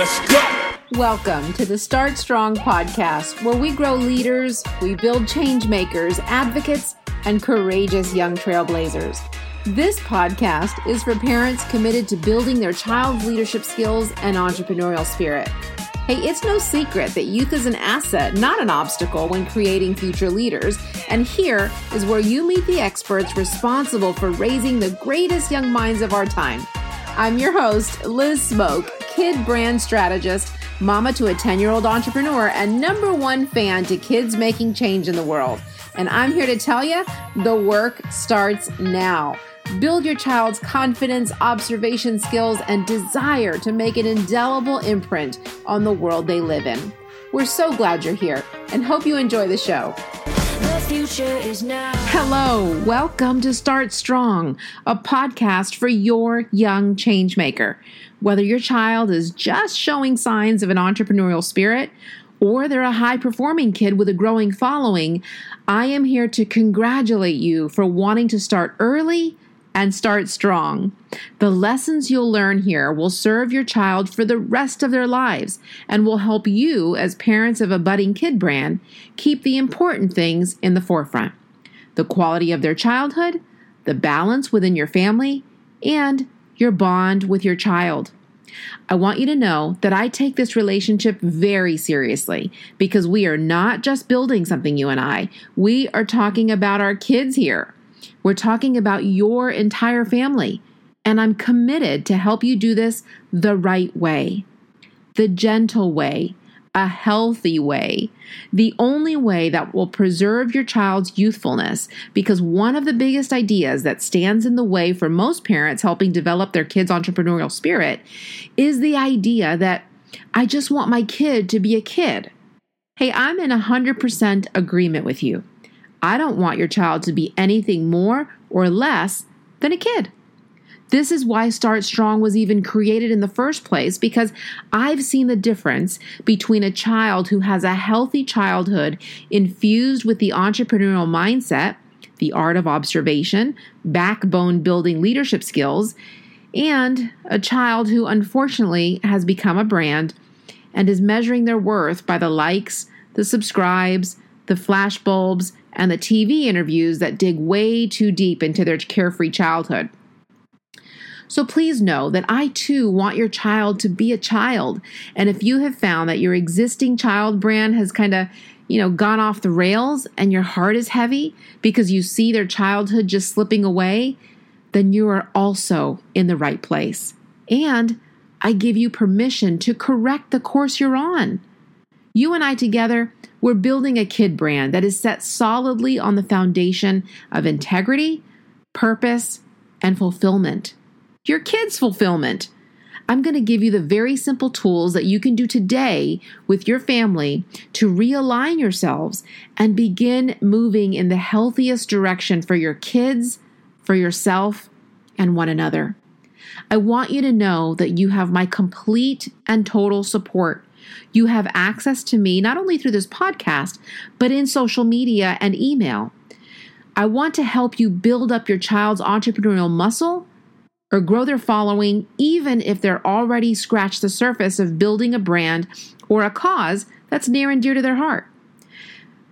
Let's go. Welcome to the Start Strong podcast, where we grow leaders, we build change makers, advocates, and courageous young trailblazers. This podcast is for parents committed to building their child's leadership skills and entrepreneurial spirit. Hey, it's no secret that youth is an asset, not an obstacle, when creating future leaders. And here is where you meet the experts responsible for raising the greatest young minds of our time. I'm your host, Liz Smoke, kid brand strategist, mama to a 10 year old entrepreneur, and number one fan to kids making change in the world. And I'm here to tell you the work starts now. Build your child's confidence, observation skills, and desire to make an indelible imprint on the world they live in. We're so glad you're here and hope you enjoy the show. Future is now. Hello, welcome to Start Strong, a podcast for your young changemaker. Whether your child is just showing signs of an entrepreneurial spirit or they're a high performing kid with a growing following, I am here to congratulate you for wanting to start early and start strong. The lessons you'll learn here will serve your child for the rest of their lives and will help you, as parents of a budding kid brand, keep the important things in the forefront the quality of their childhood, the balance within your family, and your bond with your child. I want you to know that I take this relationship very seriously because we are not just building something, you and I. We are talking about our kids here. We're talking about your entire family. And I'm committed to help you do this the right way, the gentle way, a healthy way, the only way that will preserve your child's youthfulness. Because one of the biggest ideas that stands in the way for most parents helping develop their kids' entrepreneurial spirit is the idea that I just want my kid to be a kid. Hey, I'm in 100% agreement with you. I don't want your child to be anything more or less than a kid. This is why Start Strong was even created in the first place because I've seen the difference between a child who has a healthy childhood infused with the entrepreneurial mindset, the art of observation, backbone building leadership skills, and a child who unfortunately has become a brand and is measuring their worth by the likes, the subscribes, the flashbulbs, and the TV interviews that dig way too deep into their carefree childhood. So please know that I too want your child to be a child. And if you have found that your existing child brand has kind of, you know, gone off the rails and your heart is heavy because you see their childhood just slipping away, then you are also in the right place. And I give you permission to correct the course you're on. You and I together, we're building a kid brand that is set solidly on the foundation of integrity, purpose, and fulfillment your kids' fulfillment. I'm going to give you the very simple tools that you can do today with your family to realign yourselves and begin moving in the healthiest direction for your kids, for yourself, and one another. I want you to know that you have my complete and total support. You have access to me not only through this podcast, but in social media and email. I want to help you build up your child's entrepreneurial muscle or grow their following, even if they're already scratched the surface of building a brand or a cause that's near and dear to their heart.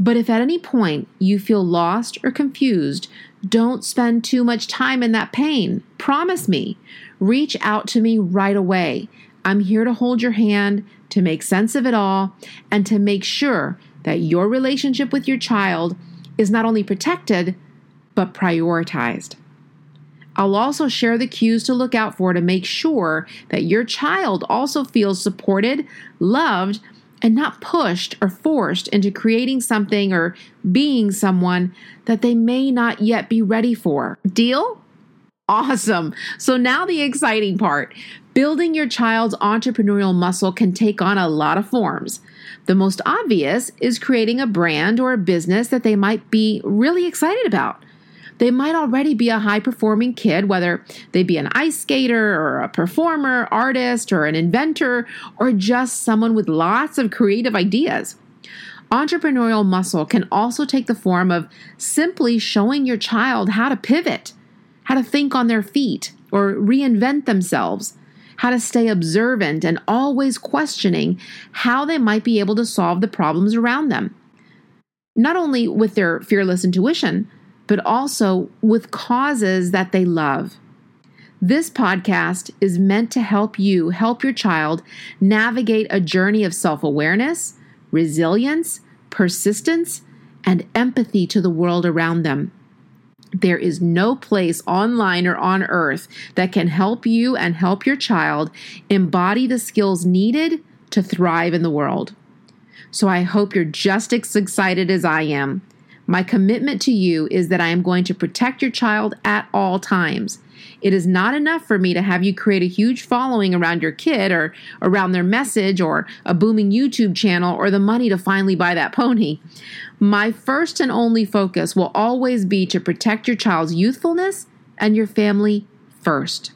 But if at any point you feel lost or confused, don't spend too much time in that pain. Promise me. Reach out to me right away. I'm here to hold your hand, to make sense of it all, and to make sure that your relationship with your child is not only protected, but prioritized. I'll also share the cues to look out for to make sure that your child also feels supported, loved, and not pushed or forced into creating something or being someone that they may not yet be ready for. Deal? Awesome. So now the exciting part. Building your child's entrepreneurial muscle can take on a lot of forms. The most obvious is creating a brand or a business that they might be really excited about. They might already be a high performing kid, whether they be an ice skater or a performer, artist, or an inventor, or just someone with lots of creative ideas. Entrepreneurial muscle can also take the form of simply showing your child how to pivot, how to think on their feet, or reinvent themselves, how to stay observant and always questioning how they might be able to solve the problems around them. Not only with their fearless intuition, but also with causes that they love. This podcast is meant to help you help your child navigate a journey of self awareness, resilience, persistence, and empathy to the world around them. There is no place online or on earth that can help you and help your child embody the skills needed to thrive in the world. So I hope you're just as excited as I am. My commitment to you is that I am going to protect your child at all times. It is not enough for me to have you create a huge following around your kid or around their message or a booming YouTube channel or the money to finally buy that pony. My first and only focus will always be to protect your child's youthfulness and your family first.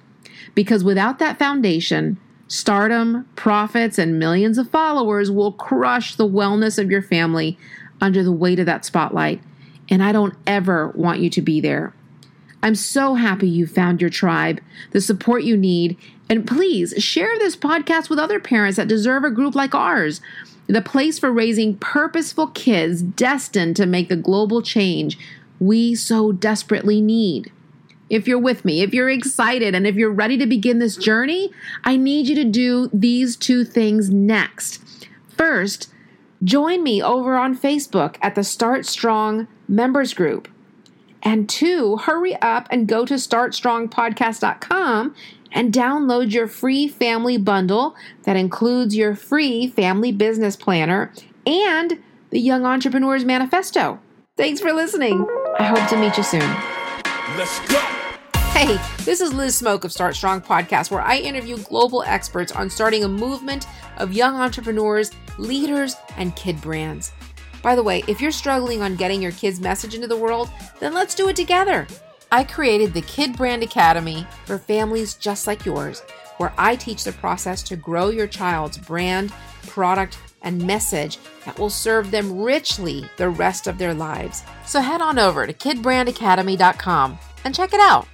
Because without that foundation, stardom, profits, and millions of followers will crush the wellness of your family under the weight of that spotlight. And I don't ever want you to be there. I'm so happy you found your tribe, the support you need, and please share this podcast with other parents that deserve a group like ours the place for raising purposeful kids destined to make the global change we so desperately need. If you're with me, if you're excited, and if you're ready to begin this journey, I need you to do these two things next. First, join me over on Facebook at the Start Strong members group. And two, hurry up and go to startstrongpodcast.com and download your free family bundle that includes your free family business planner and the Young Entrepreneurs Manifesto. Thanks for listening. I hope to meet you soon. Let's go. Hey, this is Liz Smoke of Start Strong Podcast, where I interview global experts on starting a movement of young entrepreneurs, leaders, and kid brands. By the way, if you're struggling on getting your kids' message into the world, then let's do it together. I created the Kid Brand Academy for families just like yours, where I teach the process to grow your child's brand, product, and message that will serve them richly the rest of their lives. So head on over to kidbrandacademy.com and check it out.